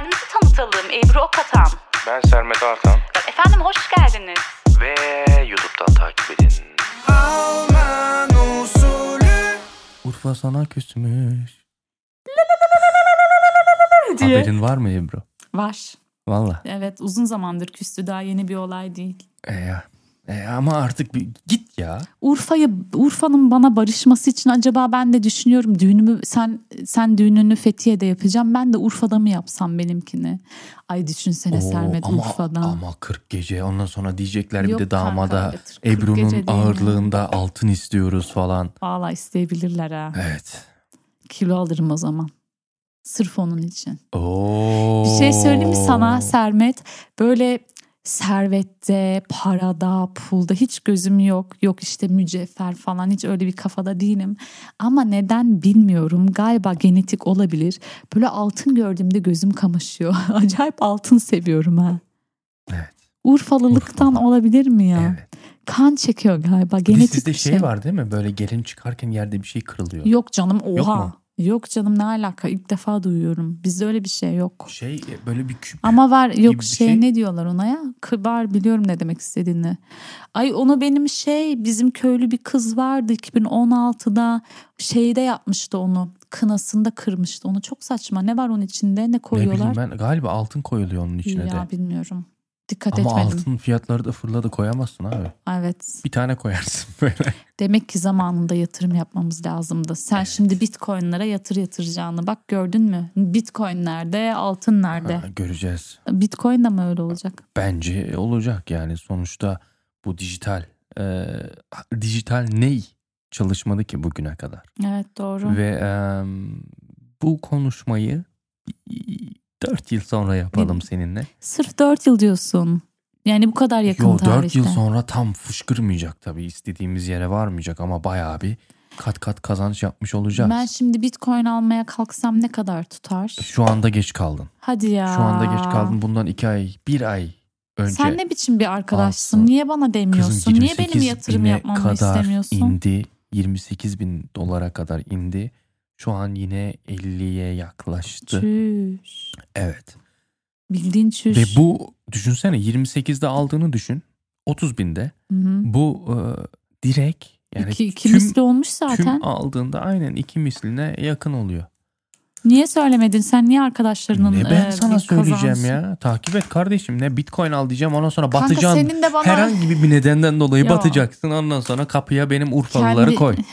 Kendimizi tanıtalım. Ebru Okatan. Ben Sermet Artan Efendim hoş geldiniz. ve YouTube'dan takip edin. Urfa sana küsmüş. Diye. Haberin var mı Ebru? Var. Valla. Evet uzun zamandır küstü daha yeni bir olay değil. E ya. E ama artık bir git ya. Urfa'ya Urfa'nın bana barışması için acaba ben de düşünüyorum düğünümü sen sen düğününü Fethiye'de yapacağım ben de Urfa'da mı yapsam benimkini? Ay düşünsene Oo, Sermet ama, Urfa'da. Ama 40 gece ondan sonra diyecekler Yok bir de damada evet, 40 gece Ebru'nun değil mi? ağırlığında altın istiyoruz falan. Valla isteyebilirler ha. Evet. Kilo alırım o zaman. Sırf onun için. Oo. Bir şey söyleyeyim mi sana Sermet? Böyle servette, parada, pulda hiç gözüm yok. Yok işte mücevher falan hiç öyle bir kafada değilim. Ama neden bilmiyorum. Galiba genetik olabilir. Böyle altın gördüğümde gözüm kamaşıyor. Acayip altın seviyorum ha. Evet. Urfalılıktan Urfa. olabilir mi ya? Evet. Kan çekiyor galiba. Bir de Genetik sizde bir şey, şey. var değil mi? Böyle gelin çıkarken yerde bir şey kırılıyor. Yok canım Yok oha. mu? Yok canım ne alaka ilk defa duyuyorum. Bizde öyle bir şey yok. Şey e, böyle bir küp. Ama var yok şey, şey. ne diyorlar ona ya? Kıbar biliyorum ne demek istediğini. Ay onu benim şey bizim köylü bir kız vardı 2016'da şeyde yapmıştı onu. Kınasında kırmıştı onu. Çok saçma. Ne var onun içinde? Ne ne koyuyorlar? bileyim ben galiba altın koyuluyor onun içine ya de. bilmiyorum. Dikkat Ama etmedim. altın fiyatları da fırladı koyamazsın abi. Evet. Bir tane koyarsın böyle. Demek ki zamanında yatırım yapmamız lazımdı. Sen şimdi bitcoinlere yatır yatıracağını bak gördün mü? Bitcoin nerede? Altın nerede? Ha, göreceğiz. Bitcoin de mi öyle olacak? Bence olacak yani sonuçta bu dijital e, dijital ney çalışmadı ki bugüne kadar. Evet doğru. Ve e, bu konuşmayı 4 yıl sonra yapalım seninle. Sırf 4 yıl diyorsun. Yani bu kadar yakın Yo tarihte. 4 yıl sonra tam fışkırmayacak tabii istediğimiz yere varmayacak ama bayağı bir kat kat kazanç yapmış olacağız. Ben şimdi bitcoin almaya kalksam ne kadar tutar? Şu anda geç kaldın. Hadi ya. Şu anda geç kaldın. Bundan 2 ay, 1 ay önce Sen ne biçim bir arkadaşsın? alsın. Niye bana demiyorsun? kızın Niye 28 benim yatırım yapmamı kadar istemiyorsun? indi. 28 bin dolara kadar indi. Şu an yine 50'ye yaklaştı. Çüş. Evet. Bildiğin çüş. Ve bu düşünsene 28'de aldığını düşün. 30 binde. Hı hı. Bu e, direkt yani iki, iki tüm, misli olmuş zaten. tüm aldığında aynen iki misline yakın oluyor. Niye söylemedin? Sen niye arkadaşlarının ne ben e, sana söyleyeceğim kazansın? ya. Takip et kardeşim. Ne bitcoin al diyeceğim ondan sonra Kanka batacaksın. senin de bana Herhangi bir nedenden dolayı Yo. batacaksın. Ondan sonra kapıya benim Urfalıları Kendi- koy.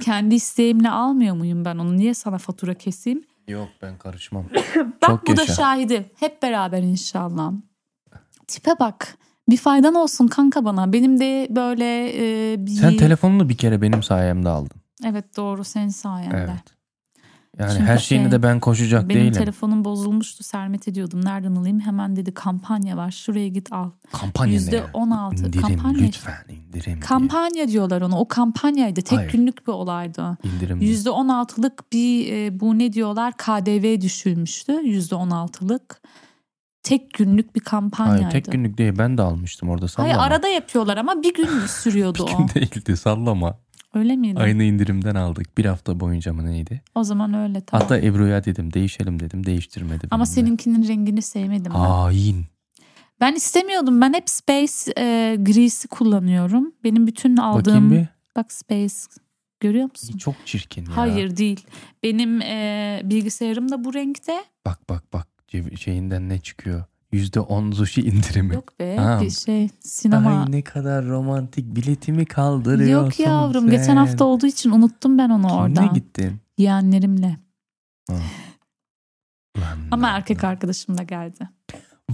kendi isteğimle almıyor muyum ben onu? Niye sana fatura keseyim? Yok ben karışmam. Bak Çok bu da yaşa. şahidi. Hep beraber inşallah. Tipe bak. Bir faydan olsun kanka bana. Benim de böyle e, bir... Sen telefonunu bir kere benim sayemde aldın. Evet doğru senin sayende. Evet. Yani Çünkü her şeyini şey, de ben koşacak Benim değilim. telefonum bozulmuştu. Sermet ediyordum. Nereden alayım? Hemen dedi kampanya var. Şuraya git al. Kampanya Yüzde ne? on altı. İndirim Kampanya. lütfen indirim. diye. Kampanya diyorlar ona. O kampanyaydı. Tek Hayır. günlük bir olaydı. İndirim. diye. Yüzde on altılık bir e, bu ne diyorlar KDV düşülmüştü. Yüzde on altılık. Tek günlük bir kampanyaydı. Hayır tek günlük değil ben de almıştım orada sallama. Hayır arada yapıyorlar ama bir gün sürüyordu Bir o? gün değildi sallama. Öyle miydi? Aynı indirimden aldık. Bir hafta boyunca mı neydi? O zaman öyle tamam. Hatta Ebru'ya dedim değişelim dedim değiştirmedi. ama benimle. seninkinin rengini sevmedim ben. Hain. Ben istemiyordum. Ben hep Space e, grisi kullanıyorum. Benim bütün Bakayım aldığım bir. bak Space görüyor musun? Çok çirkin ya. Hayır değil. Benim e, bilgisayarım da bu renkte. Bak bak bak şeyinden ne çıkıyor? %10 sushi indirimi. Yok be Ha. bir şey sinema. Ay ne kadar romantik biletimi kaldırıyorsun Yok yavrum sen. geçen hafta olduğu için unuttum ben onu Kimle orada. gittin? Yeğenlerimle. Lan Ama lan erkek lan. arkadaşım da geldi.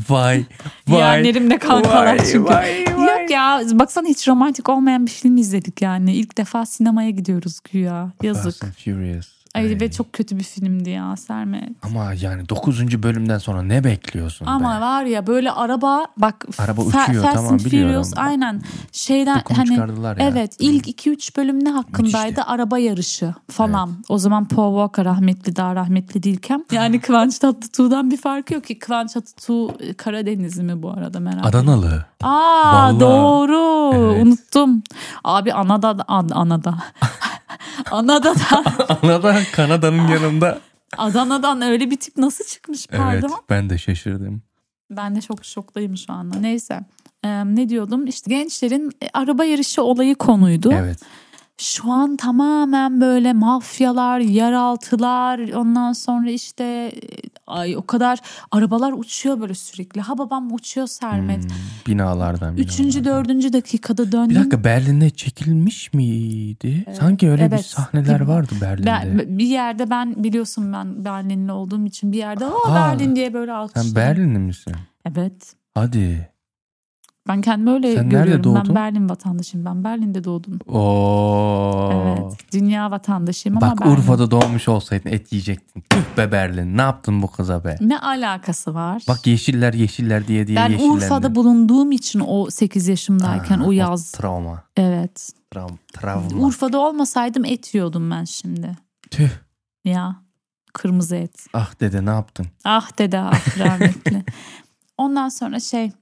Vay vay. Yeğenlerimle kankalar vay, çünkü. Vay, vay. Yok ya baksana hiç romantik olmayan bir film izledik yani. İlk defa sinemaya gidiyoruz güya. Yazık. Fast and Furious. Ay ve çok kötü bir filmdi ya Sermet. Ama yani 9. bölümden sonra ne bekliyorsun Ama be? var ya böyle araba bak Araba uçuyor, Fast tamam, biliyorum. Furious aynen şeyden Bokunu hani ya. evet ilk 2-3 bölüm ne hakkındaydı Müthişti. araba yarışı falan. O zaman Paul Walker rahmetli daha rahmetli değilken. Yani Kıvanç Tatlıtuğ'dan bir farkı yok ki. Kıvanç Tatlıtuğ e, Karadenizli mi bu arada merak. Adanalı. Aa Vallahi. doğru Evet. unuttum. Abi anada an, anada. Anada da Anada Kanada'nın yanında Adana'dan öyle bir tip nasıl çıkmış pardon? Evet ben de şaşırdım. Ben de çok şoktayım şu anda. Neyse. Ee, ne diyordum? İşte gençlerin e, araba yarışı olayı konuydu. Evet. Şu an tamamen böyle mafyalar, yeraltılar, ondan sonra işte e, ay o kadar arabalar uçuyor böyle sürekli. Ha babam uçuyor Sermet. Hmm, binalardan. Üçüncü, binalardan. dördüncü dakikada döndüm. Bir dakika Berlin'de çekilmiş miydi? Sanki öyle bir evet. sahneler vardı Berlin'de. Ben- bir yerde ben biliyorsun ben Berlinli olduğum için bir yerde o Berlin diye böyle alkışladım. Sen Berlinli misin? Evet. Hadi. Ben kendimi öyle Sen nerede görüyorum. Ben doğdun? Berlin vatandaşıyım. Ben Berlin'de doğdum. Oo. Evet. Dünya vatandaşıyım ama Bak. Urfa'da doğmuş olsaydın et yiyecektin. Tüh be Berlin. Ne yaptın bu kıza be? Ne alakası var? Bak yeşiller yeşiller diye diye ben yeşillendin. Urfa'da bulunduğum için o 8 yaşımdayken Ha, o yaz. Travma. Evet. Trav, travma. Urfa'da olmasaydım et yiyordum ben şimdi. Tüh. Ya kırmızı et. Ah dede ne yaptın? Ah dede ah rahmetli. Ondan sonra şey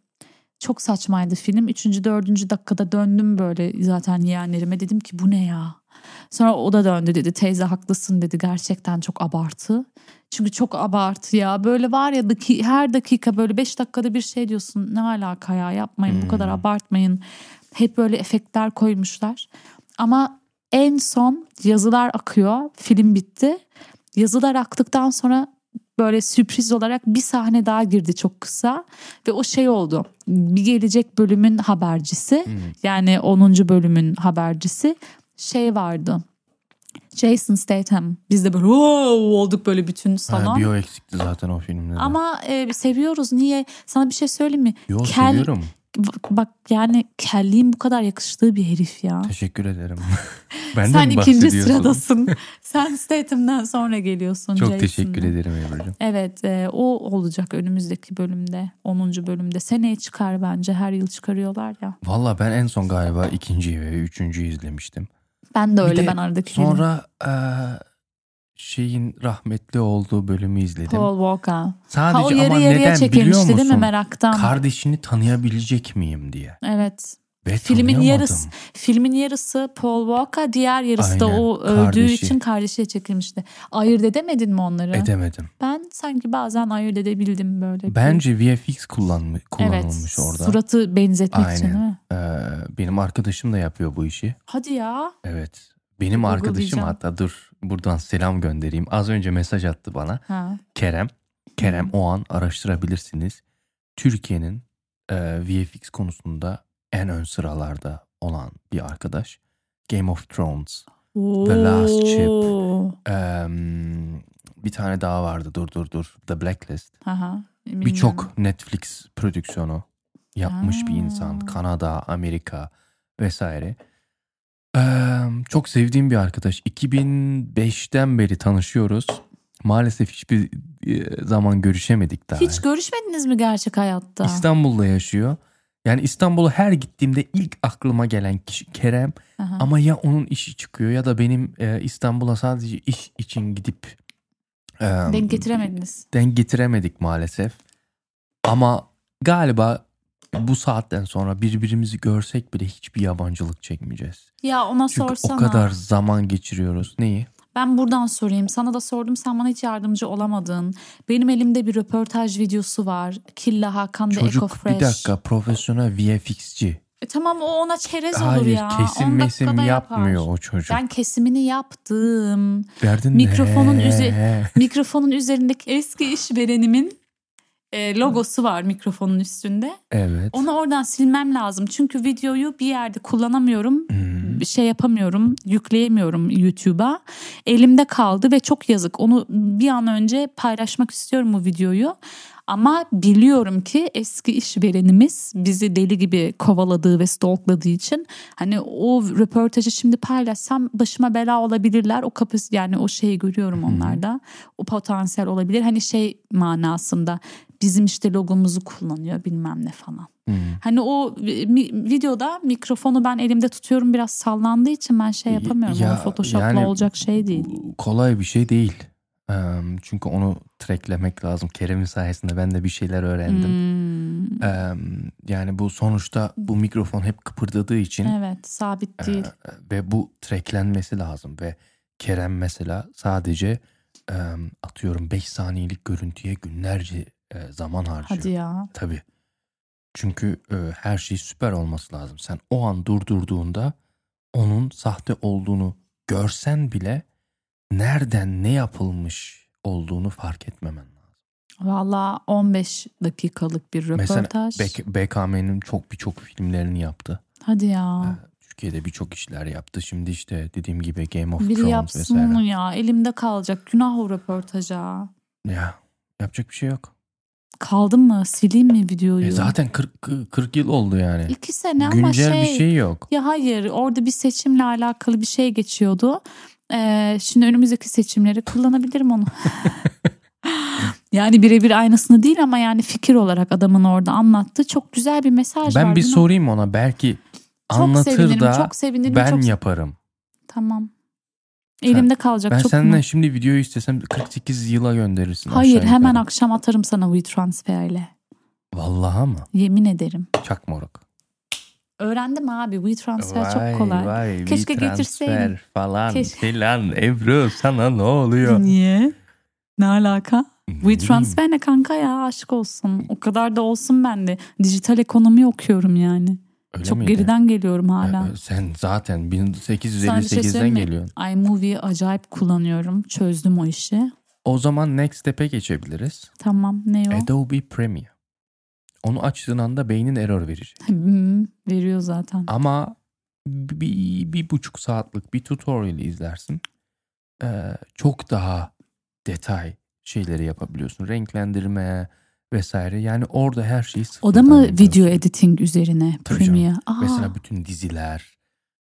çok saçmaydı film. Üçüncü dördüncü dakikada döndüm böyle zaten yeğenlerime. Dedim ki bu ne ya? Sonra o da döndü dedi teyze haklısın dedi. Gerçekten çok abartı. Çünkü çok abartı ya. Böyle var ya daki, her dakika böyle beş dakikada bir şey diyorsun. Ne alaka ya yapmayın bu kadar Hmm. abartmayın. Hep böyle efektler koymuşlar. Ama en son yazılar akıyor. Film bitti. Yazılar aktıktan sonra böyle sürpriz olarak bir sahne daha girdi çok kısa ve o şey oldu. Bir gelecek bölümün habercisi Hmm. yani 10. bölümün habercisi şey vardı. Jason Statham. Biz de böyle olduk böyle bütün salon. Ha, bir o eksikti zaten o filmde. de. Ama e, seviyoruz. Niye? Sana bir şey söyleyeyim mi? Yo Kel- seviyorum. Bak, yani kelliğin bu kadar yakıştığı bir herif ya. Teşekkür ederim. ben Sen ikinci sıradasın. Sen Statham'dan sonra geliyorsun. Çok Jason'dan. teşekkür ederim Ebru'cum. Evet e, o olacak önümüzdeki bölümde 10. bölümde. Seneye çıkar bence her yıl çıkarıyorlar ya. Valla ben en son galiba ikinciyi ve üçüncüyü izlemiştim. Ben de öyle de ben aradaki Sonra eee, şeyin rahmetli olduğu bölümü izledim. Paul Walker. Sadece Ha o yarı ama neden biliyor musun? değil mi meraktan? Kardeşini tanıyabilecek miyim diye. evet. Ve Filmin yarısı filmin yarısı Paul Walker, diğer yarısı da Aynen, o öldüğü kardeşi. için kardeşiyle çekilmişti. Ayırt edemedin mi onları? Edemedim. ben sanki bazen ayırt edebildim böyle. bir- Bence VFX kullanmış, evet, kullanılmış orada. Suratı benzetmek için değil Aynen. Eee, benim arkadaşım da yapıyor bu işi. Hadi ya. Evet. Benim arkadaşım Google'layacağım. hatta dur buradan selam göndereyim. Az önce mesaj attı bana. Ha. Kerem. Kerem Hı. o an araştırabilirsiniz. Türkiye'nin e, VFX konusunda en ön sıralarda olan bir arkadaş. Game of Thrones. The Last Ship. Oo. Em, bir tane daha vardı dur dur dur. The Blacklist. Birçok Netflix prodüksiyonu yapmış bir Aa. insan. Kanada, Amerika vesaire. Em, çok sevdiğim bir arkadaş. 2005'ten beri tanışıyoruz. Maalesef hiçbir e, zaman görüşemedik daha. Hiç görüşmediniz mi gerçek hayatta? İstanbul'da yaşıyor. Yani İstanbul'a her gittiğimde ilk aklıma gelen kişi Kerem. Aha. Ama ya onun işi çıkıyor ya da benim e, İstanbul'a sadece iş için gidip e, Denk getiremediniz. denk getiremedik maalesef. Ama galiba bu saatten sonra birbirimizi görsek bile hiçbir yabancılık çekmeyeceğiz. Ya ona Çünkü sorsana. o kadar zaman geçiriyoruz. Neyi? Ben buradan sorayım. Sana da sordum sen bana hiç yardımcı olamadın. Benim elimde bir röportaj videosu var. Killa Hakan Eko Çocuk bir dakika profesyonel VFX'ci. E tamam o ona çerez olur Hayır ya. kesim 10 mesim yapmıyor yapar. o çocuk. Ben kesimini yaptım. Derdin mikrofonun üze- Mikrofonun üzerindeki eski işverenimin e, logosu var mikrofonun üstünde. Evet. Onu oradan silmem lazım. Çünkü videoyu bir yerde kullanamıyorum. Hmm. Şey yapamıyorum. Yükleyemiyorum YouTube'a. Elimde kaldı ve çok yazık. Onu bir an önce paylaşmak istiyorum bu videoyu. Ama biliyorum ki eski işverenimiz bizi deli gibi kovaladığı ve stalkladığı için hani o röportajı şimdi paylaşsam başıma bela olabilirler. O kapısı yani o şeyi görüyorum onlarda. O potansiyel olabilir. Hani şey manasında bizim işte logomuzu kullanıyor bilmem ne falan. Hmm. Hani o mi- videoda mikrofonu ben elimde tutuyorum biraz sallandığı için ben şey yapamıyorum. Ya, o Photoshop'la yani olacak şey değil. Kolay bir şey değil. Çünkü onu tracklemek lazım. Kerem'in sayesinde ben de bir şeyler öğrendim. Hmm, Yani bu sonuçta bu mikrofon hep kıpırdadığı için evet sabit değil. e, ve bu tracklenmesi lazım ve Kerem mesela sadece e, atıyorum 5 saniyelik görüntüye günlerce e, zaman harcıyor. Hadi ya. Tabii. Çünkü e, her şey süper olması lazım. Sen o an durdurduğunda onun sahte olduğunu görsen bile nereden ne yapılmış olduğunu fark etmemen lazım. Valla 15 dakikalık bir Mesela röportaj. Bek- BKM'nin çok birçok filmlerini yaptı. Hadi ya. Ee, Türkiye'de birçok işler yaptı. Şimdi işte dediğim gibi Game of Biri Thrones yapsın vesaire. onu ya. Elimde kalacak. Günah o röportaja. Ya yapacak bir şey yok. Kaldın mı? Sileyim mi videoyu? E zaten 40 40 yıl oldu yani. İki sene ama Güncel şey, bir şey yok. Ya hayır orada bir seçimle alakalı bir şey geçiyordu. Ee, şimdi önümüzdeki seçimleri kullanabilirim onu. yani birebir aynısını değil ama yani fikir olarak adamın orada anlattığı çok güzel bir mesaj var. Ben bir sorayım ona belki çok anlatır sevinirim, da çok sevinirim, ben çok... yaparım. Tamam. Elimde kalacak Ben çok senden mu? şimdi videoyu istesem 48 yıla gönderirsin. Hayır hemen yukarı. akşam atarım sana WeTransfer'le. Vallahi mı? Yemin ederim. Çak moruk. Öğrendim abi WeTransfer çok kolay. Vay, Keşke transfer falan Keşke. filan. Ebru sana ne oluyor? Niye? Ne alaka? WeTransfer ne kanka ya aşk olsun. O kadar da olsun ben de. Dijital ekonomi okuyorum yani. Öyle Çok miydi? geriden geliyorum hala. Ee, Sen zaten Sana bir şey 1858'den söyleyeyim mi? geliyorsun. iMovie'yi acayip kullanıyorum. Çözdüm o işi. O zaman next step'e geçebiliriz. Tamam ne o? Adobe Premiere. Onu açtığın anda beynin error verecek. Hmm, veriyor zaten. Ama bir, bir buçuk saatlik bir tutorial izlersin. Ee, çok daha detay şeyleri yapabiliyorsun. Renklendirme vesaire. Yani orada her şeyi O sıfırdan da mı yapıyorsun. video editing üzerine Tabii Premiere? canım. Aa, Mesela bütün diziler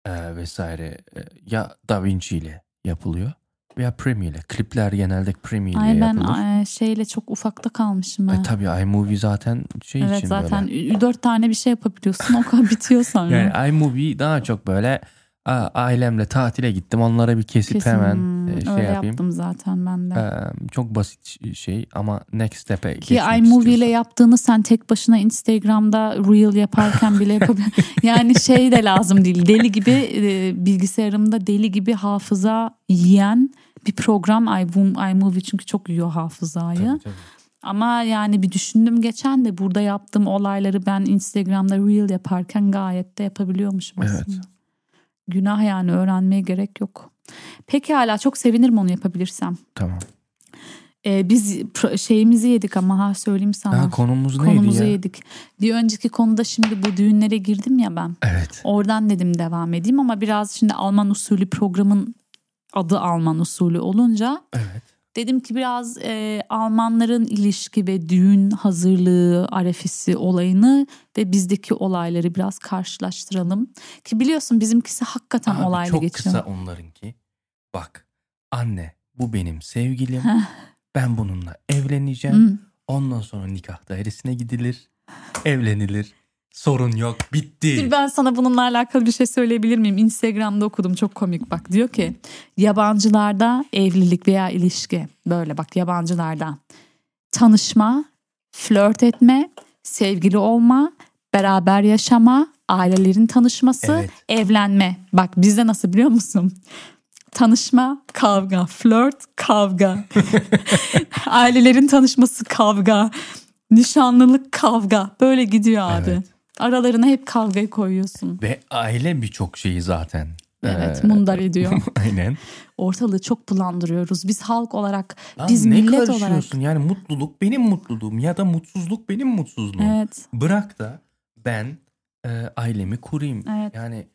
e, vesaire e, ya Da Vinci ile yapılıyor veya Premiere ile. Klipler genelde Premiere ile ay ben yapılır. ay, şeyle çok ufakta kalmışım. ha. Ay, tabii iMovie zaten şey evet için zaten böyle. ü- dört tane bir şey yapabiliyorsun. O kadar bitiyor sonra. Yani iMovie daha çok böyle ailemle tatile gittim onlara bir kesip Kesin, hemen e, şey öyle yapayım. yaptım zaten ben de. Ee, çok basit şey ama next step'e Ki iMovie ile yaptığını sen tek başına Instagram'da reel yaparken bile yapabiliyorsun. yani şey de lazım değil. Deli gibi e, bilgisayarımda deli gibi hafıza yiyen bir program iMovie çünkü çok yiyor hafızayı. Tabii, tabii. Ama yani bir düşündüm geçen de burada yaptığım olayları ben Instagram'da reel yaparken gayet de yapabiliyormuşum Evet. Günah yani öğrenmeye gerek yok. Peki hala çok sevinirim onu yapabilirsem. Tamam. Ee, biz şeyimizi yedik ama ha söyleyeyim sana. Ha, konumuz neydi Konumuzu ya? yedik. Bir önceki konuda şimdi bu düğünlere girdim ya ben. Evet. Oradan dedim devam edeyim ama biraz şimdi Alman usulü programın adı Alman usulü olunca Evet. Dedim ki biraz e, Almanların ilişki ve düğün hazırlığı arefisi olayını ve bizdeki olayları biraz karşılaştıralım. Ki biliyorsun bizimkisi hakikaten Abi olaylı çok geçiyor. kısa onlarınki. Bak anne bu benim sevgilim. Ben bununla evleneceğim. Hmm. Ondan sonra nikah dairesine gidilir. Evlenilir. Sorun yok. Bitti. Dur ben sana bununla alakalı bir şey söyleyebilir miyim? Instagram'da okudum çok komik bak. Diyor ki yabancılarda evlilik veya ilişki böyle bak yabancılarda tanışma, flört etme, sevgili olma, beraber yaşama, ailelerin tanışması, Evet. evlenme. Bak bizde nasıl biliyor musun? Tanışma, kavga, flört, kavga. Ailelerin tanışması, kavga. Nişanlılık, kavga. Böyle gidiyor abi. Evet. Aralarına hep kavgayı koyuyorsun. Ve aile birçok şeyi zaten. Evet Ee, mundar ediyor. Aynen. Ortalığı çok bulandırıyoruz. Biz halk olarak, Lan biz ne millet olarak. Yani mutluluk benim mutluluğum ya da mutsuzluk benim mutsuzluğum. Evet. Bırak da ben e, ailemi kurayım. Evet. Yani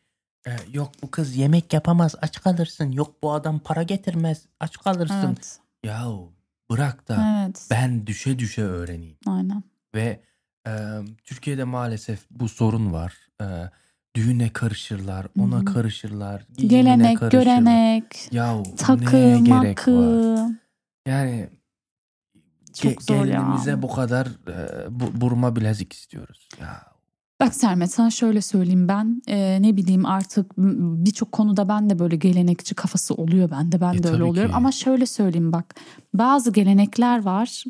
e, yok bu kız yemek yapamaz aç kalırsın. Yok bu adam para getirmez aç kalırsın. Evet. Yahu bırak da Evet. ben düşe düşe öğreneyim. Aynen. Ve Türkiye'de maalesef bu sorun var. Düğüne karışırlar, ona Hı karışırlar, giyimine Gelenek, karışırlar. görenek, Yahu takı, gerek var? makı. Yani Çok ge- zor ya. gelinimize bu kadar e, bu, burma bilezik istiyoruz. Ya Bak Sermet sana şöyle söyleyeyim ben e, ne bileyim artık m- birçok konuda ben de böyle gelenekçi kafası oluyor bende ben E, de öyle tabii oluyorum ki. ama şöyle söyleyeyim bak bazı gelenekler var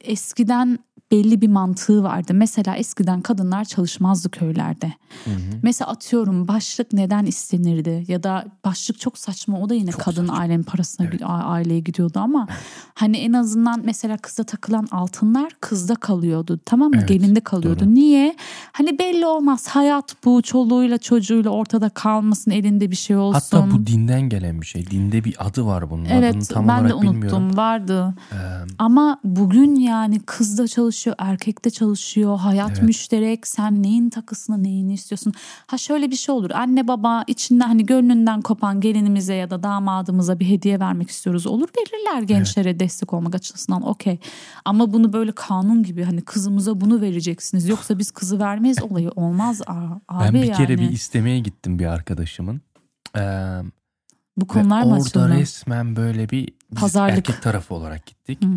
eskiden belli bir mantığı vardı. Mesela eskiden kadınlar çalışmazdı köylerde. Hı hı. Mesela atıyorum başlık neden istenirdi ya da başlık çok saçma o da yine Çok kadın saçma. ailenin parasına Evet. aileye gidiyordu ama hani en azından mesela kıza takılan altınlar kızda kalıyordu tamam mı Evet, gelinde kalıyordu. doğru. Niye? Hani belli olmaz hayat bu çoluğuyla çocuğuyla ortada kalmasın elinde bir şey olsun. Hatta bu dinden gelen bir şey. Dinde bir adı var bunun. Adını Evet tam ben de olarak unuttum bilmiyorum. vardı. Ee, Ama bugün yani kız da çalışıyor, erkek de çalışıyor. Hayat Evet. müşterek. Sen neyin takısını, neyini istiyorsun? Ha şöyle bir şey olur. Anne baba içinden hani gönlünden kopan gelinimize ya da damadımıza bir hediye vermek istiyoruz. Olur verirler gençlere destek olmak açısından. Okey. Ama bunu böyle kanun gibi hani kızımıza bunu vereceksiniz. Yoksa biz kızı vermeyiz olayı olmaz. Abi ben bir yani. kere bir istemeye gittim bir arkadaşımın. Ee, Bu konular mı orada resmen böyle bir Pazarlık. erkek tarafı olarak gittik. Hı.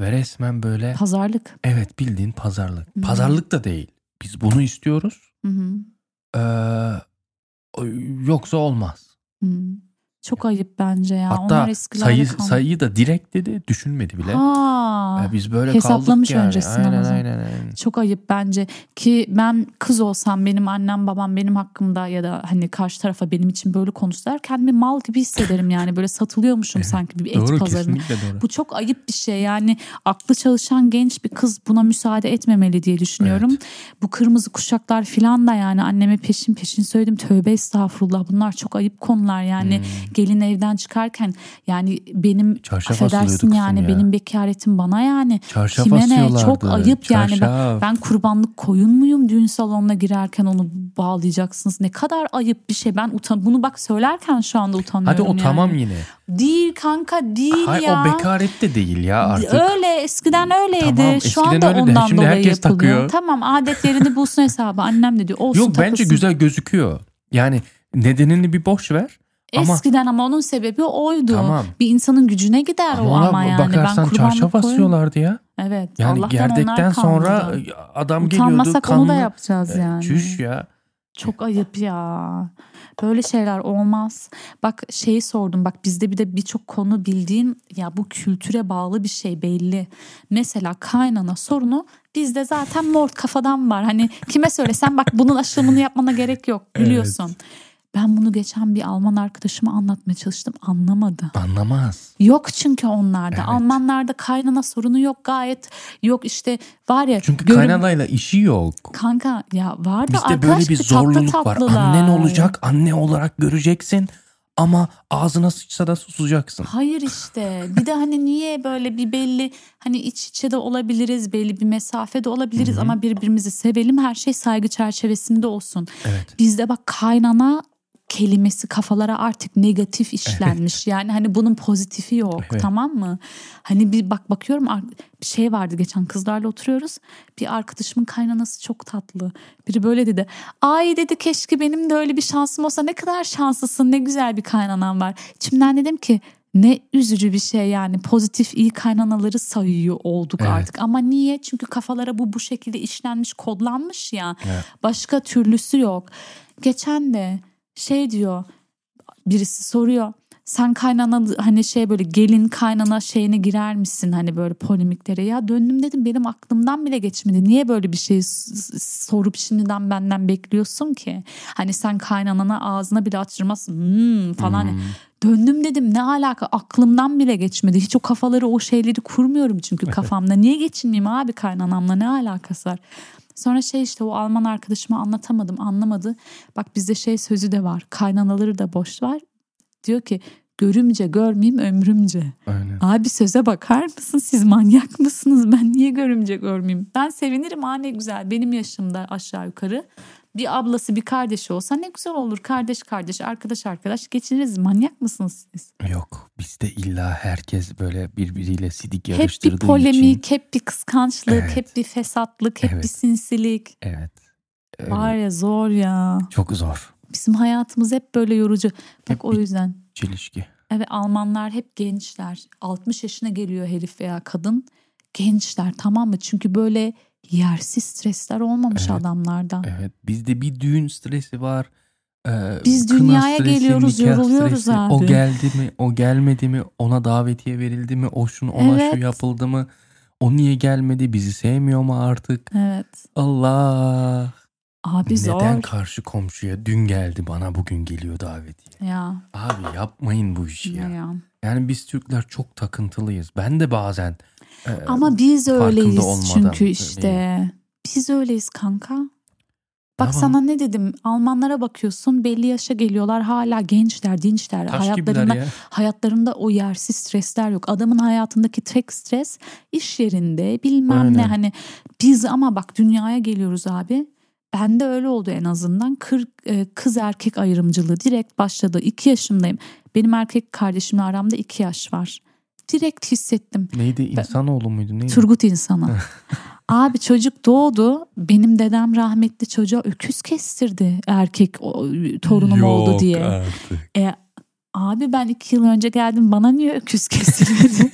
Ve resmen böyle Pazarlık. evet bildiğin pazarlık. Hı. Pazarlık da değil. Biz bunu istiyoruz. Ee, yoksa olmaz. Hı. Çok ayıp bence ya. Hatta sayı sayıyı da direkt dedi düşünmedi bile. Ha. Ee, biz böyle hesaplamış kaldık yani. öncesinden o aynen, aynen aynen. Çok ayıp bence ki ben kız olsam benim annem babam benim hakkımda ya da hani karşı tarafa benim için böyle konuşsalar kendimi mal gibi hissederim yani böyle satılıyormuşum sanki bir et Doğru pazarına. doğru. Bu çok ayıp bir şey yani aklı çalışan genç bir kız buna müsaade etmemeli diye düşünüyorum. Bu kırmızı kuşaklar filan da yani anneme peşin peşin söyledim tövbe estağfurullah bunlar çok ayıp konular yani Hmm. Gelin evden çıkarken yani benim Çarşaf affedersin yani ya. benim bekaretim bana yani Çarşaf kime ne çok ayıp yani ben, Çarşaf. ben kurbanlık koyun muyum düğün salonuna girerken onu bağlayacaksınız ne kadar ayıp bir şey ben utan bunu bak söylerken şu anda utanıyorum Hadi o yani. tamam yine. Değil kanka değil Hayır ya. o bekaret de değil ya artık. Öyle eskiden öyleydi. Tamam, Şu eskiden anda öyle de ondan şimdi dolayı herkes yapılıyor. takıyor. Tamam adet yerini bulsun hesabı. Annem de diyor olsun Yok bence takılsın. güzel gözüküyor. Yani nedenini bir boş ver. Ama Eskiden ama onun sebebi oydu. Tamam. Bir insanın gücüne gider ama o ama yani. bakarsan ben çarşaf asıyorlardı ya. Evet. Yani Allah'tan gerdekten sonra adam geliyordu Utanmasak kanlı. onu da yapacağız E, yani. Çüş ya. Çok ayıp ya. Böyle şeyler olmaz. Bak şeyi sordum. Bak bizde bir de birçok konu bildiğin ya bu kültüre bağlı bir şey belli. Mesela kaynana sorunu bizde zaten mort kafadan var. Hani kime söylesem bak bunun aşılımını yapmana gerek yok biliyorsun. Ben bunu geçen bir Alman arkadaşıma anlatmaya çalıştım. Anlamadı. Anlamaz. Yok çünkü onlarda. Evet. Almanlarda kaynana sorunu yok gayet. Yok işte var ya. Çünkü görüm- kaynanayla işi yok. Kanka ya var da Bizde arkadaş böyle bir gibi tatlı var. tatlılar. Annen olacak, anne olarak göreceksin. Ama ağzına sıçsa da susacaksın. Hayır işte bir de hani niye böyle bir belli hani iç içe de olabiliriz belli bir mesafede olabiliriz ama birbirimizi sevelim her şey saygı çerçevesinde olsun. Evet. Bizde bak kaynana kelimesi kafalara artık negatif işlenmiş. Yani hani bunun pozitifi yok Evet. tamam mı? Hani bir bak bakıyorum bir şey vardı geçen kızlarla oturuyoruz. Bir arkadaşımın kaynanası çok tatlı. Biri böyle dedi. Ay dedi keşke benim de öyle bir şansım olsa ne kadar şanslısın ne güzel bir kaynanan var. İçimden dedim ki ne üzücü bir şey yani pozitif iyi kaynanaları sayıyor olduk Evet. artık. Ama niye? Çünkü kafalara bu bu şekilde işlenmiş kodlanmış ya. Evet. Başka türlüsü yok. Geçen de şey diyor birisi soruyor. Sen kaynana hani şey böyle gelin kaynana şeyine girer misin? Hani böyle polemiklere. Ya döndüm dedim benim aklımdan bile geçmedi. Niye böyle bir şey sorup şimdiden benden bekliyorsun ki? Hani sen kaynanana ağzına bile açırmazsın hmm, falan. Hmm. döndüm dedim ne alaka? Aklımdan bile geçmedi. Hiç o kafaları o şeyleri kurmuyorum çünkü kafamda. Niye geçinmeyeyim abi kaynanamla? Ne alakası var Sonra şey işte o Alman arkadaşıma anlatamadım anlamadı. Bak bizde şey sözü de var. Kaynanaları da boş var. Diyor ki görümce görmeyeyim ömrümce. Aynen. Abi söze bakar mısın siz manyak mısınız? Ben niye görümce görmeyeyim? Ben sevinirim ha ne güzel benim yaşımda aşağı yukarı. Bir ablası bir kardeşi olsa ne güzel olur. Kardeş kardeş arkadaş arkadaş geçiniriz. Manyak mısınız siz? Yok bizde illa herkes böyle birbiriyle sidik Hep yarıştırdığı bir polemik, için. hep bir kıskançlık, Evet. hep bir fesatlık, hep Evet. bir sinsilik. Evet. Öyle. Var ya zor ya. Çok zor. Bizim hayatımız hep böyle yorucu. Bak Hep o yüzden. Çelişki. Evet Almanlar hep gençler. 60 yaşına geliyor herif veya kadın. Gençler tamam mı? Çünkü böyle yersiz stresler olmamış Evet. adamlarda. Evet. Bizde bir düğün stresi var. Ee, Biz dünyaya stresi, geliyoruz, yoruluyoruz stresi. abi. O geldi mi, o gelmedi mi, ona davetiye verildi mi, o şunu ona şu Evet. yapıldı mı, O niye gelmedi? Bizi sevmiyor mu artık? Evet. Allah. Abi zor. Neden karşı komşuya dün geldi bana bugün geliyor davetiye? Ya. Abi yapmayın bu işi ya. ya. Yani biz Türkler çok takıntılıyız. Ben de bazen e, Ama biz öyleyiz olmadan çünkü öyleyim. işte. Biz öyleyiz kanka. Bak Tamam. sana ne dedim? Almanlara bakıyorsun belli yaşa geliyorlar hala gençler, dinçler. taş hayatlarında hayatlarında o yersiz stresler yok. Adamın hayatındaki tek stres iş yerinde bilmem ne Aynen. hani biz ama bak dünyaya geliyoruz abi. Bende öyle oldu en azından. Kır, e, kız erkek ayrımcılığı direkt başladı. 2 yaşındayım. Benim erkek kardeşimle aramda 2 yaş var. Direkt hissettim. Neydi insanoğlu muydu neydi? Turgut insanı. Abi çocuk doğdu. Benim dedem rahmetli çocuğa öküz kestirdi. Erkek torunum oldu Yok diye. artık. E, abi ben iki yıl önce geldim bana niye öküz kesilmedi?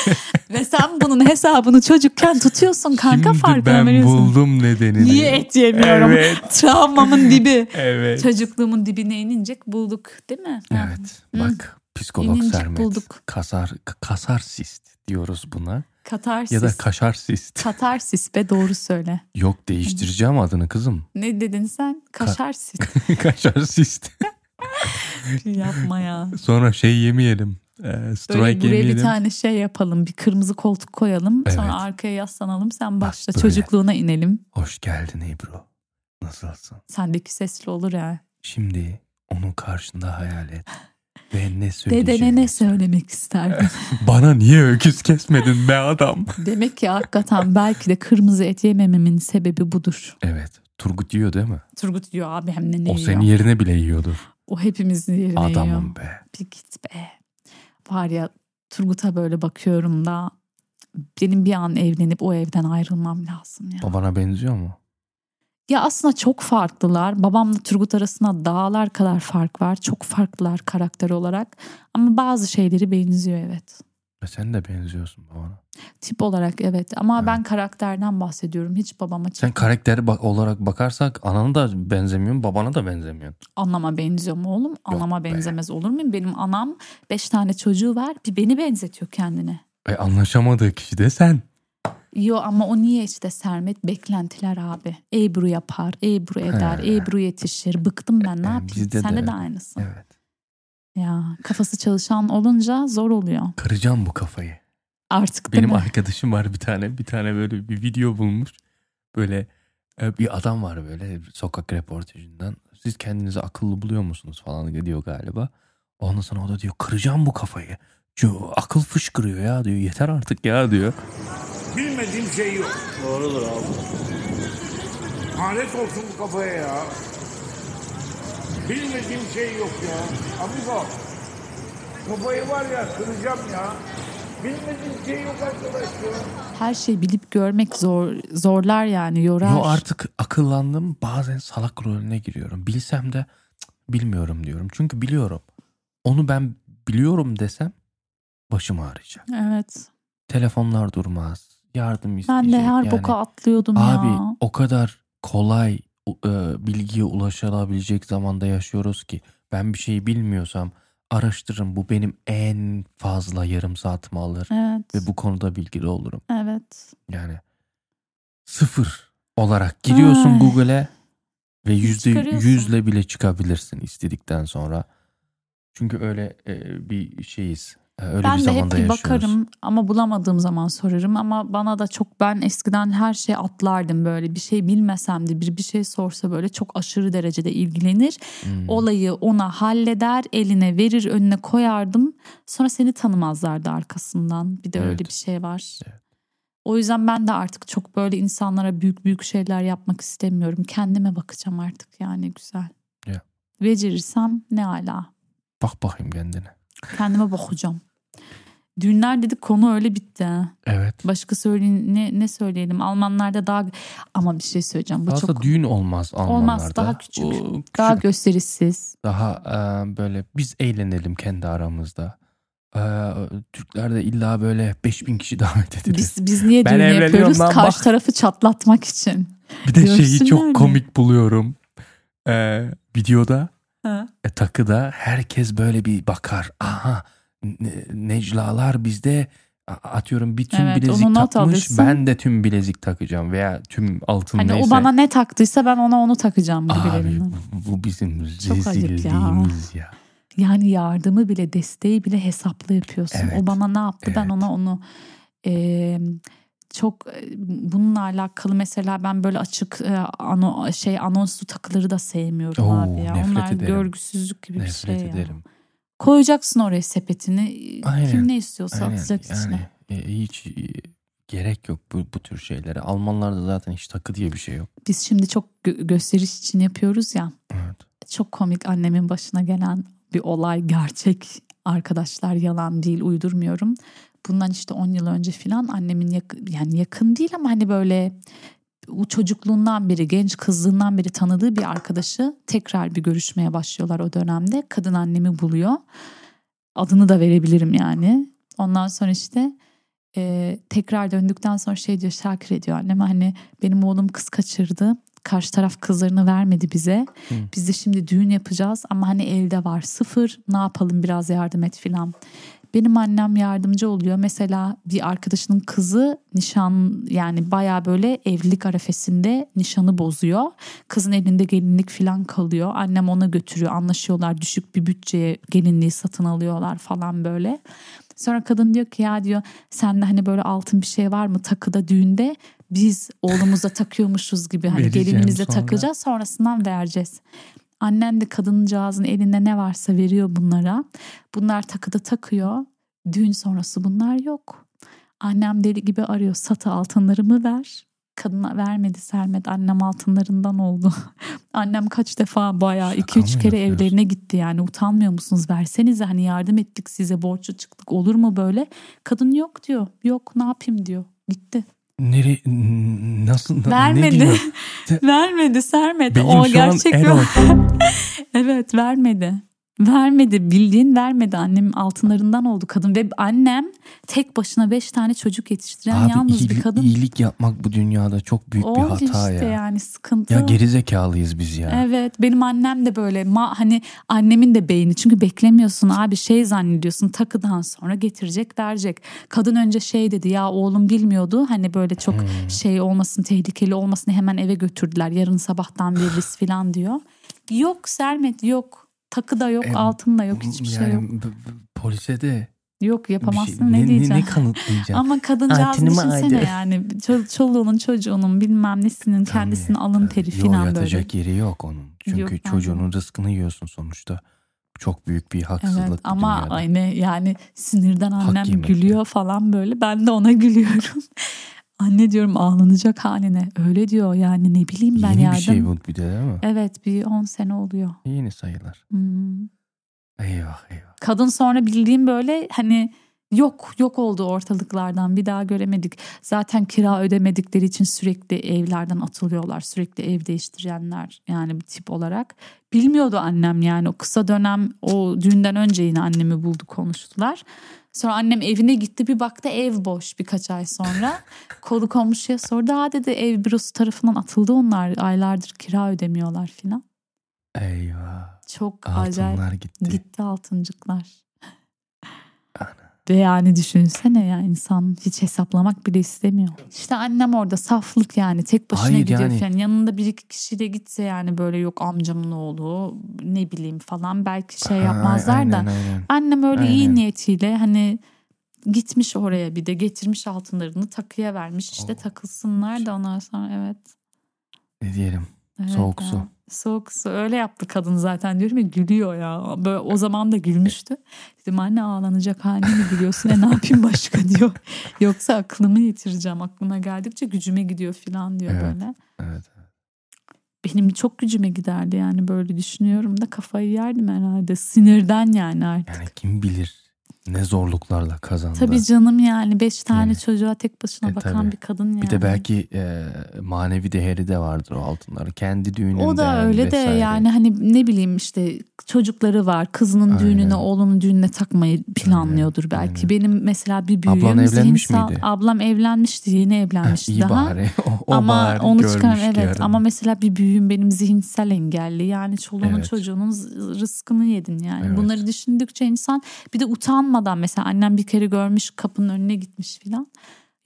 Ve sen bunun hesabını çocukken tutuyorsun kanka Şimdi farkına ben varıyorsun. buldum nedenini. Niye et yemiyorum? Evet. Travmamın dibi. Evet. Çocukluğumun dibine inince bulduk değil mi? Evet. Hı. Bak psikolog İnincik Sermet. bulduk. Kasar, kasar sist diyoruz buna. Katarsis. Ya da kaşar sist. Katarsis be doğru söyle. Yok değiştireceğim adını kızım. Ne dedin sen? Kaşarsis. kaşar sist. Yapma ya. Sonra şey yemeyelim. Böyle strike buraya bir yemeyelim. tane şey yapalım. Bir kırmızı koltuk koyalım. Evet. Sonra arkaya yaslanalım. Sen başla. böyle. Çocukluğuna inelim. Hoş geldin Ebru. Nasılsın? Sendeki sesli olur ya. Şimdi onun karşında hayal et. Ve ne söyleyeceğini Dedene ne söyle. söylemek isterdin? Bana niye öküz kesmedin be adam? Demek ki hakikaten belki de kırmızı et yemememin sebebi budur. Evet. Turgut yiyor değil mi? Turgut diyor abi hem de ne o yiyor. senin yerine bile yiyordur. O hepimizin yerine yiyor. Adamım be. Bir git be. Var ya Turgut'a böyle bakıyorum da benim bir an evlenip o evden ayrılmam lazım ya. Babana benziyor mu? Ya aslında çok farklılar. Babamla Turgut arasında dağlar kadar fark var. Çok farklılar karakter olarak. Ama bazı şeyleri benziyor evet. E sen de benziyorsun babana. Tip olarak evet ama Evet. ben karakterden bahsediyorum. Hiç babama Sen karakteri bak olarak bakarsak anana da benzemiyorsun, babana da benzemiyorsun. anama benziyor mu oğlum? Anama be. benzemez olur muyum? Benim anam beş tane çocuğu var. Bir beni benzetiyor kendine. E anlaşamadığı kişi de sen. Yo ama o niye işte Sermet beklentiler abi. Ebru yapar, Ebru eder, He. Ebru yetişir. Bıktım ben ne yapayım? bizde de Sende de, öyle. aynısı. Evet. Ya kafası çalışan olunca zor oluyor. Kıracağım bu kafayı. Artık Benim mi? arkadaşım var bir tane. Bir tane böyle bir video bulmuş. Böyle e, bir adam var böyle sokak reportajından. Siz kendinizi akıllı buluyor musunuz falan diyor galiba. Ondan sonra o da diyor kıracağım bu kafayı. Şu akıl fışkırıyor ya diyor. Yeter artık ya diyor. Bilmediğim şey yok. Doğrudur abi. Lanet olsun bu kafaya ya. Bilmediğim şey yok ya. Amigo. Kafayı var ya kıracağım ya. Bilmediğim şey yok arkadaş ya. Her şeyi bilip görmek zor zorlar yani yorar. Yo artık akıllandım. Bazen salak rolüne giriyorum. Bilsem de "Cık, bilmiyorum diyorum. Çünkü biliyorum. Onu ben biliyorum desem başım ağrıyacak. Evet. Telefonlar durmaz. Yardım isteyecek. Ben de her yani. boka atlıyordum Abi ya. o kadar kolay e, bilgiye ulaşılabilecek zamanda yaşıyoruz ki ben bir şeyi bilmiyorsam araştırırım. Bu benim en fazla yarım saatimi alır Evet. ve bu konuda bilgili olurum. Evet. Yani sıfır olarak giriyorsun. Google'e ve yüzde yüzle bile çıkabilirsin istedikten sonra. Çünkü öyle e, bir şeyiz. E, Öyle ben bir de hep yaşıyoruz. bakarım ama bulamadığım zaman sorarım ama bana da çok ben eskiden her şey atlardım böyle bir şey bilmesem de bir bir şey sorsa böyle çok aşırı derecede ilgilenir. Hmm. Olayı ona halleder, eline verir, önüne koyardım. Sonra seni tanımazlardı arkasından. Bir de öyle Evet. bir şey var. Evet. O yüzden ben de artık çok böyle insanlara büyük büyük şeyler yapmak istemiyorum. Kendime bakacağım artık yani güzel. Ya. Becerirsem ne ala. Bak bakayım kendine. Kendime bakacağım. Düğünler dedik konu öyle bitti. Evet. Başka söyleyin ne, ne söyleyelim? Almanlarda daha ama bir şey söyleyeceğim. Bu Fazla çok düğün olmaz Almanlarda. daha küçük. O küçük, daha daha, gösterişsiz. e, böyle biz eğlenelim kendi aramızda. E, Türkler de illa böyle 5000 kişi davet edilir. Biz biz niye Ben düğün yapıyoruz? Karşı bak. tarafı çatlatmak için. bir de şeyi görsünler çok mi? komik buluyorum. E, videoda Ha. e, takıda herkes böyle bir bakar. Aha Ne- Neclalar bizde Atıyorum bir tüm Evet, bilezik takmış alırsın. ben de tüm bilezik takacağım veya tüm altın Hani neyse. o bana ne taktıysa ben ona onu takacağım Abi bu, bu bizim Çok ayıp ya. rezilliğimiz ya. Yani yardımı bile desteği bile hesaplı yapıyorsun. Evet, O bana ne yaptı ben evet. ona onu e, çok e, bununla alakalı mesela ben böyle açık e, ano, şey anonslu takıları da sevmiyorum Oo, abi ya. Onlar ederim. görgüsüzlük gibi bir Nefret şey ya. ederim. Koyacaksın oraya sepetini. Aynen, Kim ne istiyorsa Aynen, atacak yani, içine. e, hiç e, gerek yok bu, bu tür şeylere. Almanlarda zaten hiç takı diye bir şey yok. Biz şimdi çok gö- gösteriş için yapıyoruz ya. Evet. Çok komik annemin başına gelen bir olay gerçek arkadaşlar yalan değil uydurmuyorum. Bundan işte 10 yıl önce filan annemin yakın, yani yakın değil ama hani böyle çocukluğundan beri genç kızlığından beri tanıdığı bir arkadaşı tekrar bir görüşmeye başlıyorlar o dönemde. Kadın annemi buluyor. Adını da verebilirim yani. Ondan sonra işte e, tekrar döndükten sonra şey diyor Şakir ediyor anneme hani benim oğlum kız kaçırdı. Karşı taraf kızlarını vermedi bize. Hı. Biz de şimdi düğün yapacağız ama hani elde var sıfır. Ne yapalım biraz yardım et filan. Benim annem yardımcı oluyor. Mesela bir arkadaşının kızı nişan yani baya böyle evlilik arefesinde nişanı bozuyor. Kızın elinde gelinlik filan kalıyor. Annem ona götürüyor. Anlaşıyorlar düşük bir bütçeye gelinliği satın alıyorlar falan böyle. Sonra kadın diyor ki ya diyor sende hani böyle altın bir şey var mı takıda düğünde biz oğlumuza takıyormuşuz gibi hani gelinimize sonra. takacağız sonrasından vereceğiz. Annen de kadıncağızın elinde ne varsa veriyor bunlara. Bunlar takıda takıyor. Düğün sonrası bunlar yok. Annem deli gibi arıyor. Satı altınlarımı ver. Kadına vermedi Sermet. Annem altınlarından oldu. Annem kaç defa bayağı Şaka iki üç mı kere yapıyorsun? evlerine gitti yani. Utanmıyor musunuz? Versenize hani yardım ettik size borçlu çıktık olur mu böyle? Kadın yok diyor. Yok ne yapayım diyor. Gitti. Nere, nasıl ne Vermedi. diyor? vermedi Sermet. Benim o şu gerçek an error. evet vermedi. Vermedi bildiğin vermedi annemin altınlarından oldu kadın ve annem tek başına beş tane çocuk yetiştiren Abi yalnız iyilik, bir kadın. iyilik yapmak bu dünyada çok büyük bir Oldu hata işte ya. yani sıkıntı. Ya gerizekalıyız biz ya. Evet benim annem de böyle ma, hani annemin de beyni çünkü beklemiyorsun abi şey zannediyorsun takıdan sonra getirecek verecek. Kadın önce şey dedi ya oğlum bilmiyordu hani böyle çok Hmm. şey olmasın tehlikeli olmasın hemen eve götürdüler yarın sabahtan veririz falan diyor. Yok Sermet yok takı da yok E, altın da yok hiçbir şey yani yok. b- b- polise de Yok bir yapamazsın şey, ne, ne, diyeceğim. ne kanıtlayacaksın? Ama kadıncağız Altını mı düşünsene aldı? yani Ço- çoluğunun çocuğunun bilmem nesinin kendisinin alın teri Yok falan böyle. yatacak yeri yok onun. Çünkü Yok, çocuğunun rızkını yiyorsun sonuçta. Çok büyük bir haksızlık Evet ama dünyada. aynı yani sinirden annem gülüyor falan böyle ben de ona gülüyorum. Anne diyorum ağlanacak haline öyle diyor yani ne bileyim ben Yeni yardım. bir şey bu bir de değil mi? Evet bir 10 sene oluyor. Yeni sayılar. Hmm. Eyvah eyvah. Kadın sonra bildiğim böyle hani yok yok oldu ortalıklardan bir daha göremedik. Zaten kira ödemedikleri için sürekli evlerden atılıyorlar. Sürekli ev değiştirenler yani bir tip olarak. Bilmiyordu annem yani o kısa dönem o düğünden önce yine annemi buldu konuştular. Sonra annem evine gitti bir baktı ev boş birkaç ay sonra. Kolu komşuya sordu. Aa dedi ev bürosu tarafından atıldı onlar aylardır kira ödemiyorlar filan. Eyvah. Çok acayip Altınlar gitti. gitti altıncıklar. Yani düşünsene ya insan hiç hesaplamak bile istemiyor. İşte annem orada saflık yani tek başına Hayır gidiyor yani- falan. Yanında bir iki kişiyle gitse yani böyle yok amcamın oğlu ne bileyim falan belki şey yapmazlar da. aynen, aynen. Annem öyle iyi Aynen. niyetiyle hani gitmiş oraya bir de getirmiş altınlarını takıya vermiş işte Oh. takılsınlar da ondan sonra evet. Ne diyelim? evet Soğuk ya. su. Soğuk su öyle yaptı kadın zaten diyorum ya gülüyor ya. Böyle, o zaman da gülmüştü. Dedim anne ağlanacak haline mi gülüyorsun e ne yapayım başka diyor. Yoksa aklımı yitireceğim aklıma geldikçe gücüme gidiyor falan diyor Evet. böyle. Evet. Benim çok gücüme giderdi yani böyle düşünüyorum da kafayı yerdim herhalde sinirden yani artık. Yani kim bilir ne zorluklarla kazandı. Tabii canım yani beş tane Yani. çocuğa tek başına E, bakan tabii. bir kadın yani. Bir de belki e, manevi değeri de vardır o altınları. Kendi düğününden O da öyle de vesaire. yani hani ne bileyim işte çocukları var. Kızının Aynen. düğününe, oğlunun düğününe takmayı planlıyordur belki. aynen. Benim mesela bir büyüğüm Ablan evlenmiş zihinsel- miydi? Ablam evlenmişti, yeni evlenmişti iyi daha. bari. O, o ama bari onu çıkaran evet yarın. ama mesela bir büyüğüm benim zihinsel engelli yani çoluğunun Evet. çocuğunun rızkını yedin yani Evet. bunları düşündükçe insan bir de utanma almadan mesela annem bir kere görmüş kapının önüne gitmiş filan.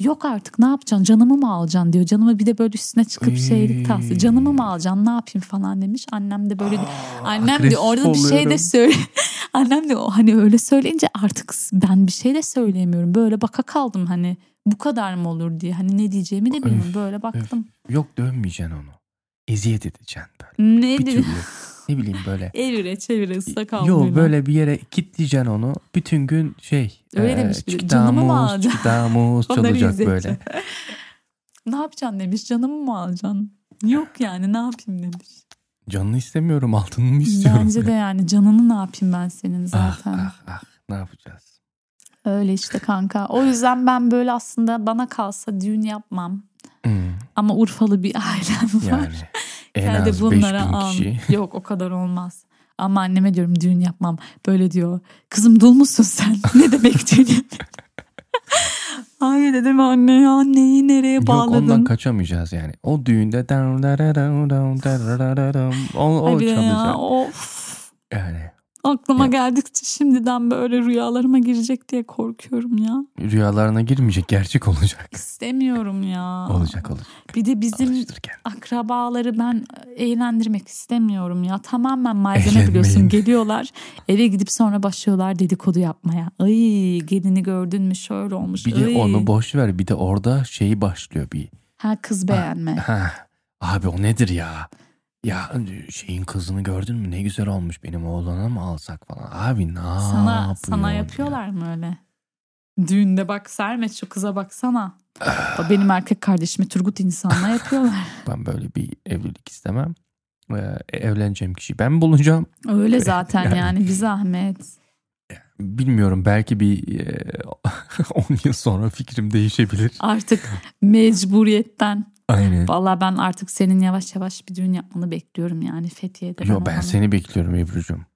Yok artık ne yapacaksın canımı mı alacaksın diyor. Canımı bir de böyle üstüne çıkıp şey tavsiye. Canımı mı alacaksın ne yapayım falan demiş. Annem de böyle annem de orada bir şey de oluyorum. söyle. annem de hani öyle söyleyince artık ben bir şey de söyleyemiyorum. Böyle baka kaldım hani bu kadar mı olur diye. Hani ne diyeceğimi de bilmiyorum. Öf, Böyle baktım. Yok dövmeyeceksin onu. Eziyet edeceksin böyle. Ne Bir türlü. ne bileyim böyle. Evire çevire ıslak Yok havluyla. böyle bir yere kilitleyeceksin onu. Bütün gün şey. Öyle eee, demiş bir de, çikita canımı mı alacaksın? çikita muz Onları çalacak böyle. ne yapacaksın demiş. Canımı mı alacaksın? Yok yani ne yapayım demiş. Canını istemiyorum altını mı istiyorum? Bence de yani canını ne yapayım ben senin Ah zaten. ah ah ne yapacağız? Öyle işte kanka. O yüzden ben böyle aslında bana kalsa düğün yapmam. Hmm, Ama Urfalı bir ailem var. yani en Yani az bunlara 5000 al. kişi. Yok o kadar olmaz. Ama anneme diyorum düğün yapmam. Böyle diyor. Kızım dul musun sen? ne demek düğün? Ay dedim anne ya neyi nereye Yok bağladın? ondan kaçamayacağız yani. O düğünde o, o Ay de ya, çalacak. of. Yani Aklıma Ya. geldikçe şimdiden böyle rüyalarıma girecek diye korkuyorum ya. rüyalarına girmeyecek gerçek olacak. İstemiyorum ya. Olacak olacak. Bir de bizim akrabaları ben eğlendirmek istemiyorum ya. Tamamen malzeme Eğlenmeyin. biliyorsun. Geliyorlar eve gidip sonra başlıyorlar dedikodu yapmaya. Ay gelini gördün mü şöyle olmuş. Bir de Ay. onu boş ver. Bir de orada şeyi başlıyor bir. Ha kız beğenme. Ha, abi o nedir ya? Ya şeyin kızını gördün mü ne güzel olmuş benim oğlana mı alsak falan. Abi ne sana sana ya? yapıyorlar mı öyle? Düğünde bak Sermet şu kıza baksana. O benim erkek kardeşime Turgut insanla yapıyorlar. Ben böyle bir evlilik istemem. Ee, evleneceğim kişiyi ben bulacağım. Öyle zaten Yani- yani bir zahmet. Bilmiyorum belki bir e, 10 yıl sonra fikrim değişebilir. Artık mecburiyetten. Aynen. Vallahi ben artık senin yavaş yavaş bir düğün yapmanı bekliyorum yani Fethiye'de. Yo ben olana. seni bekliyorum Ebru'cum.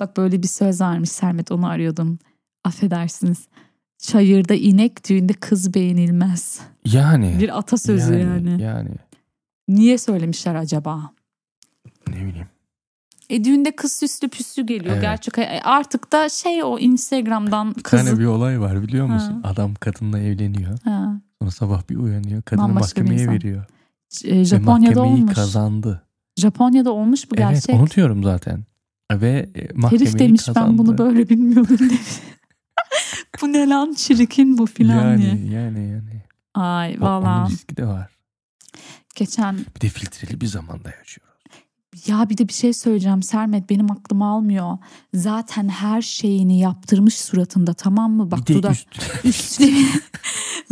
Bak böyle bir söz varmış Sermet onu arıyordum. Affedersiniz. Çayırda inek düğünde kız beğenilmez. Yani. Bir atasözü yani. Yani Niye söylemişler acaba? ne bileyim. E düğünde kız süslü püslü geliyor. Evet. Gerçek hay- artık da şey o Instagram'dan Bir kızı. tane bir olay var biliyor Ha. musun? Adam kadınla evleniyor. Ha. Sonra sabah bir uyanıyor. Kadını Bambaşka bir mahkemeye veriyor. E, Ve Japonya'da mahkemeyi olmuş. kazandı. Japonya'da olmuş bu Evet gerçek. onu diyorum zaten. Ve e, mahkemeyi Herif demiş kazandı. ben bunu böyle bilmiyordum demiş. bu ne lan çirkin bu filan yani, diye. yani yani. Ay O- onun valla riski de var. geçen Bir de filtreli bir zamanda yaşıyoruz. Ya bir de bir şey söyleyeceğim Sermet benim aklım almıyor. Zaten her şeyini yaptırmış suratında tamam mı? Bak bir dudak üst- üstüne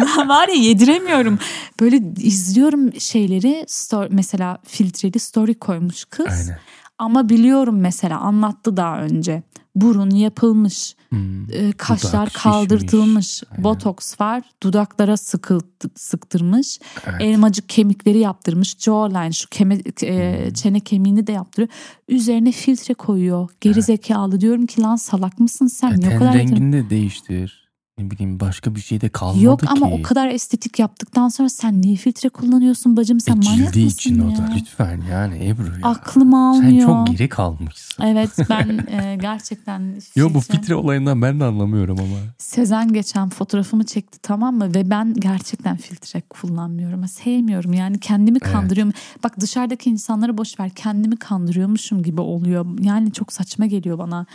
Lan var ya yediremiyorum. Böyle izliyorum şeyleri story, mesela filtreli story koymuş kız. Aynen. Ama biliyorum mesela anlattı daha önce. Burun yapılmış, Hmm. e, kaşlar kaldırtılmış, şişmiş. Botoks var, dudaklara sıkı, sıktırmış, Evet. elmacık kemikleri yaptırmış, jawline şu keme, e, Hmm. çene kemiğini de yaptırıyor. Üzerine filtre koyuyor. Geri zekalı diyorum ki lan salak mısın sen? E, ten kadar rengini de değiştir. Ne bileyim başka bir şey de kalmadı Yok ki. ama o kadar estetik yaptıktan sonra sen niye filtre kullanıyorsun bacım sen e, manyak mısın için ya? o da lütfen yani Ebru ya. Aklım Sen almıyor. çok geri kalmışsın. Evet ben e, gerçekten Yo bu filtre- olayından ben de anlamıyorum ama. Sezen geçen fotoğrafımı çekti tamam mı ve ben gerçekten filtre kullanmıyorum. Sevmiyorum yani kendimi Evet. kandırıyorum. Bak dışarıdaki insanları boş ver kendimi kandırıyormuşum gibi oluyor. Yani çok saçma geliyor bana.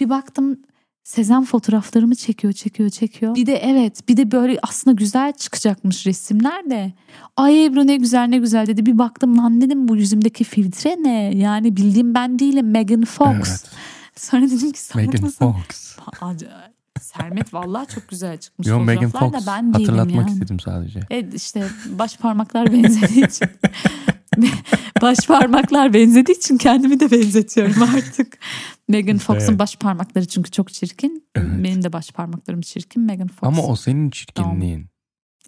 Bir baktım Sezen fotoğraflarımı çekiyor çekiyor çekiyor. Bir de evet bir de böyle aslında güzel çıkacakmış resimler de. Ay Ebru ne güzel ne güzel dedi. Bir baktım lan dedim bu yüzümdeki filtre ne? Yani bildiğim ben değilim Megan Fox. Evet. Sonra dedim ki Megan? Fox. Sermet vallahi çok güzel çıkmış Yo Megan Fox. da ben değilim Hatırlatmak yani. istedim sadece. Evet işte baş parmaklar benzediği için. baş parmaklar benzediği için kendimi de benzetiyorum artık. Megan Fox'un Evet. baş parmakları çünkü çok çirkin. Evet. Benim de baş parmaklarım çirkin. Megan Fox. Ama o senin çirkinliğin.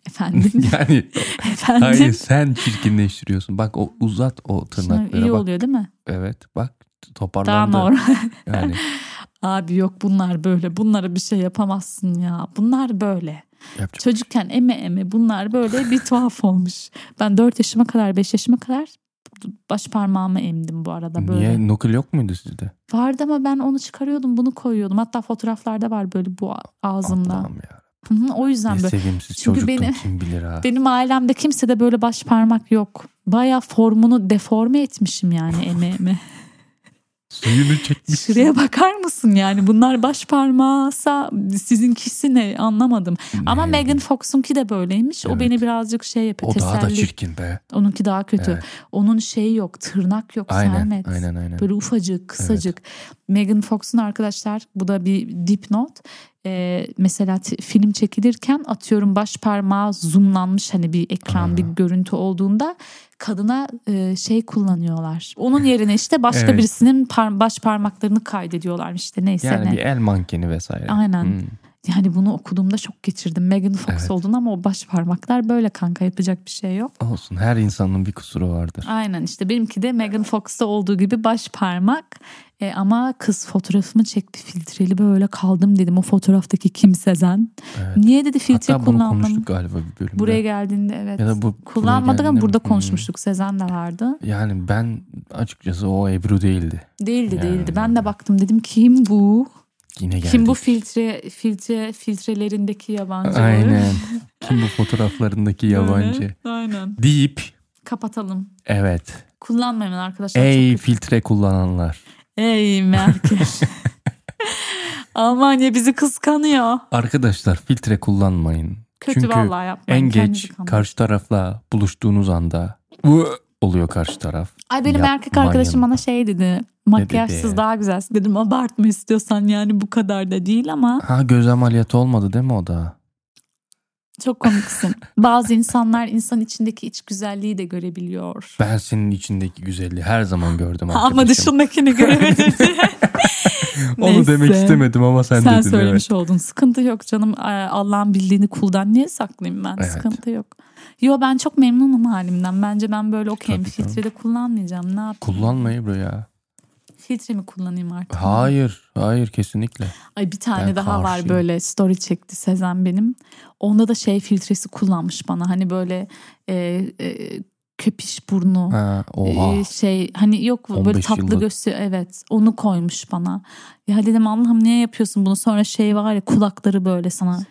Efendim. yani efendim. hayır sen çirkinleştiriyorsun. Bak o uzat o Şimdi tırnakları iyi bak. oluyor değil mi? Evet bak Daha toparlandı. normal. Yani Abi yok bunlar böyle. Bunlara bir şey yapamazsın ya. Bunlar böyle. yapacak. Çocukken eme eme bunlar böyle bir tuhaf olmuş. Ben 4 yaşıma kadar 5 yaşıma kadar baş parmağımı emdim bu arada böyle. Niye knuckle yok muydu sizde? Vardı ama ben onu çıkarıyordum bunu koyuyordum. Hatta fotoğraflarda var böyle bu ağzımda. Allah'ım ya. O yüzden Ne böyle. sevimsiz Çünkü benim- kim bilir ha. Benim ailemde kimse de böyle baş parmak yok. Baya formunu deforme etmişim yani emeğimi. Suyunu çekmiş. Şuraya bakar mısın yani bunlar baş parmağısa sizinkisi ne anlamadım. Ama Ne? Megan Fox'unki de böyleymiş. O Evet. beni birazcık şey yapıyor. O daha da teselli. çirkin be. Onunki daha kötü. Evet. Onun şeyi yok tırnak yok Aynen Sermet. aynen aynen. Böyle ufacık, kısacık. Megan Fox'un arkadaşlar bu da bir dipnot. Ee, mesela film çekilirken atıyorum baş parmağı zoomlanmış hani bir ekran Aa. bir görüntü olduğunda kadına e, şey kullanıyorlar. Onun yerine işte başka Evet. birisinin par- baş parmaklarını kaydediyorlar işte neyse Yani ne. bir el mankeni vesaire. Aynen. Hmm. Yani bunu okuduğumda şok geçirdim. Megan Fox Evet. oldun ama o baş parmaklar böyle kanka yapacak bir şey yok. Olsun her insanın bir kusuru vardır. Aynen işte benimki de Megan Fox'ta olduğu gibi baş parmak E, ama kız fotoğrafımı çekti filtreli böyle kaldım dedim o fotoğraftaki kim Sezen. Evet. Niye dedi filtre Hatta bunu kullandım. konuştuk galiba bir bölümde. Buraya geldiğinde evet. Ya da bu Kullanmadık ama burada mi? Hmm. konuşmuştuk. Sezen de vardı. Yani ben açıkçası o Ebru değildi. Değildi Yani. değildi. Ben de baktım dedim kim bu? Yine geldik. Kim bu filtre filtre filtrelerindeki yabancı? Aynen. Kim bu fotoğraflarındaki yabancı? Böyle. Aynen. Deyip Kapatalım. evet. Kullanmayın arkadaşlar. Ey filtre kullananlar. Ey Merkel. Almanya bizi kıskanıyor. Arkadaşlar filtre kullanmayın. Kötü Çünkü vallahi yapmayın. en geç kandırın. karşı tarafla buluştuğunuz anda "Vı" oluyor karşı taraf. Ay benim erkek Yapmayın. arkadaşım bana şey dedi. Makyajsız dedi? daha güzelsin. Dedim abartma istiyorsan yani bu kadar da değil ama Ha göz ameliyatı olmadı değil mi o da? Çok komiksin. Bazı insanlar insan içindeki iç güzelliği de görebiliyor. Ben senin içindeki güzelliği her zaman gördüm Ama arkadaşım. dışındakini göremedim diye. Onu demek Neyse. istemedim ama sen, Sen dedin. söylemiş oldun. Sıkıntı yok canım. Ee, Allah'ın bildiğini kuldan niye saklayayım ben? Evet. Sıkıntı yok. Yo ben çok memnunum halimden. Bence ben böyle okeyim. Tabii canım. Filtre de kullanmayacağım. Ne yapayım? Kullanma Ebru ya. Filtre mi kullanayım artık? Hayır, hayır kesinlikle. Ay bir tane Ben daha var karşıyım. böyle story çekti Sezen benim. Onda da şey filtresi kullanmış bana. Hani böyle e, e, köpiş burnu. Ha, oha. e, şey hani yok böyle 15 tatlı yıllık. göğsü evet onu koymuş bana. Ya dedim Allah'ım niye yapıyorsun bunu sonra şey var ya kulakları böyle sana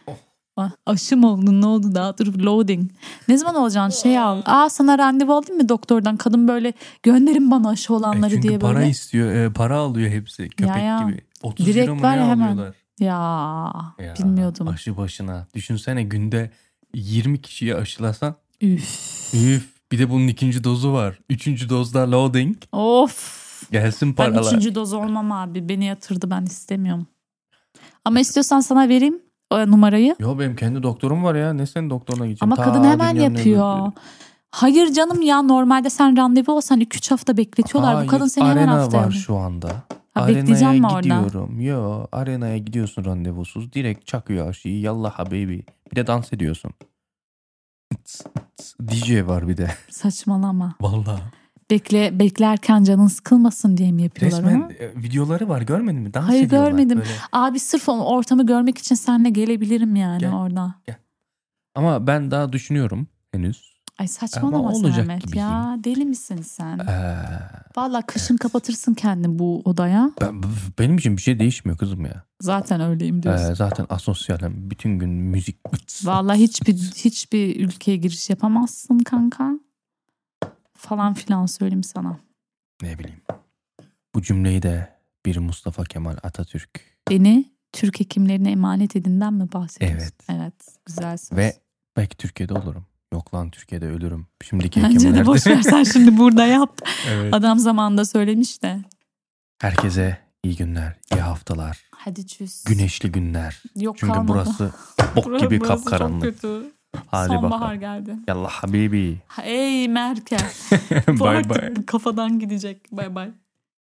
Ah, aşı mı oldun ne oldu daha dur loading. Ne zaman olacaksın şey al. Aa sana randevu aldın mı doktordan kadın böyle gönderin bana aşı olanları E çünkü diye para böyle. istiyor, e, para alıyor hepsi köpek ya. gibi. 30 Direkt mu var ne ya hemen. alıyorlar? Ya, Ya, bilmiyordum. Aşı başına. Düşünsene günde 20 kişiye aşılasan. Üf. Üf. Bir de bunun ikinci dozu var. Üçüncü dozda loading. Of. Gelsin Ben paralar. üçüncü doz olmam abi. Beni yatırdı ben istemiyorum. Ama istiyorsan sana vereyim numarayı. Yo benim kendi doktorum var ya. Ne senin doktoruna gideceğim? Ama Ta kadın hemen yapıyor. Hayır canım ya normalde sen randevu olsan 2-3 hafta bekletiyorlar. Hayır, Bu kadın seni hemen arena haftaya. var şu anda. Ha, Arenaya mi orada? gidiyorum. Yo arenaya gidiyorsun randevusuz. Direkt çakıyor aşıyı. Yallah habibi. Bir de dans ediyorsun. DJ var bir de. Saçmalama. Vallahi. Bekle beklerken canın sıkılmasın diye mi yapıyorlar Resmen onu? e, videoları var görmedin mi? Dans Hayır, ediyorlar görmedim. böyle. Abi sırf ortamı görmek için seninle gelebilirim yani Gel. orada. Ama ben daha düşünüyorum henüz. Ay saçmalama Ama olacak Sermet ya. Deli misin sen? Ee, Vallahi kışın kapatırsın kendini bu odaya. ben, benim için bir şey değişmiyor kızım ya. Zaten öyleyim diyorsun. Ee, zaten asosyalim. Bütün gün müzik. Its, Vallahi hiçbir hiçbir ülkeye giriş yapamazsın kanka. Falan filan söyleyeyim sana. Ne bileyim. Bu cümleyi de bir Mustafa Kemal Atatürk Beni Türk hekimlerine emanet edinden mi bahsediyorsun? Evet. Evet. Güzel söz. ve belki Türkiye'de olurum. Yok lan Türkiye'de ölürüm. Şimdiki Bence de boş ver sen şimdi burada yap. evet. Adam zamanında söylemiş de. Herkese iyi günler, iyi haftalar, Hadi çüz. güneşli günler. Yok Çünkü kalmadı. burası bok gibi burası kapkaranlık. Çok kötü. Hadi Sonbahar bakalım. geldi. Yallah habibi. Ey Merkel. Bye bye. kafadan gidecek. Bay bay.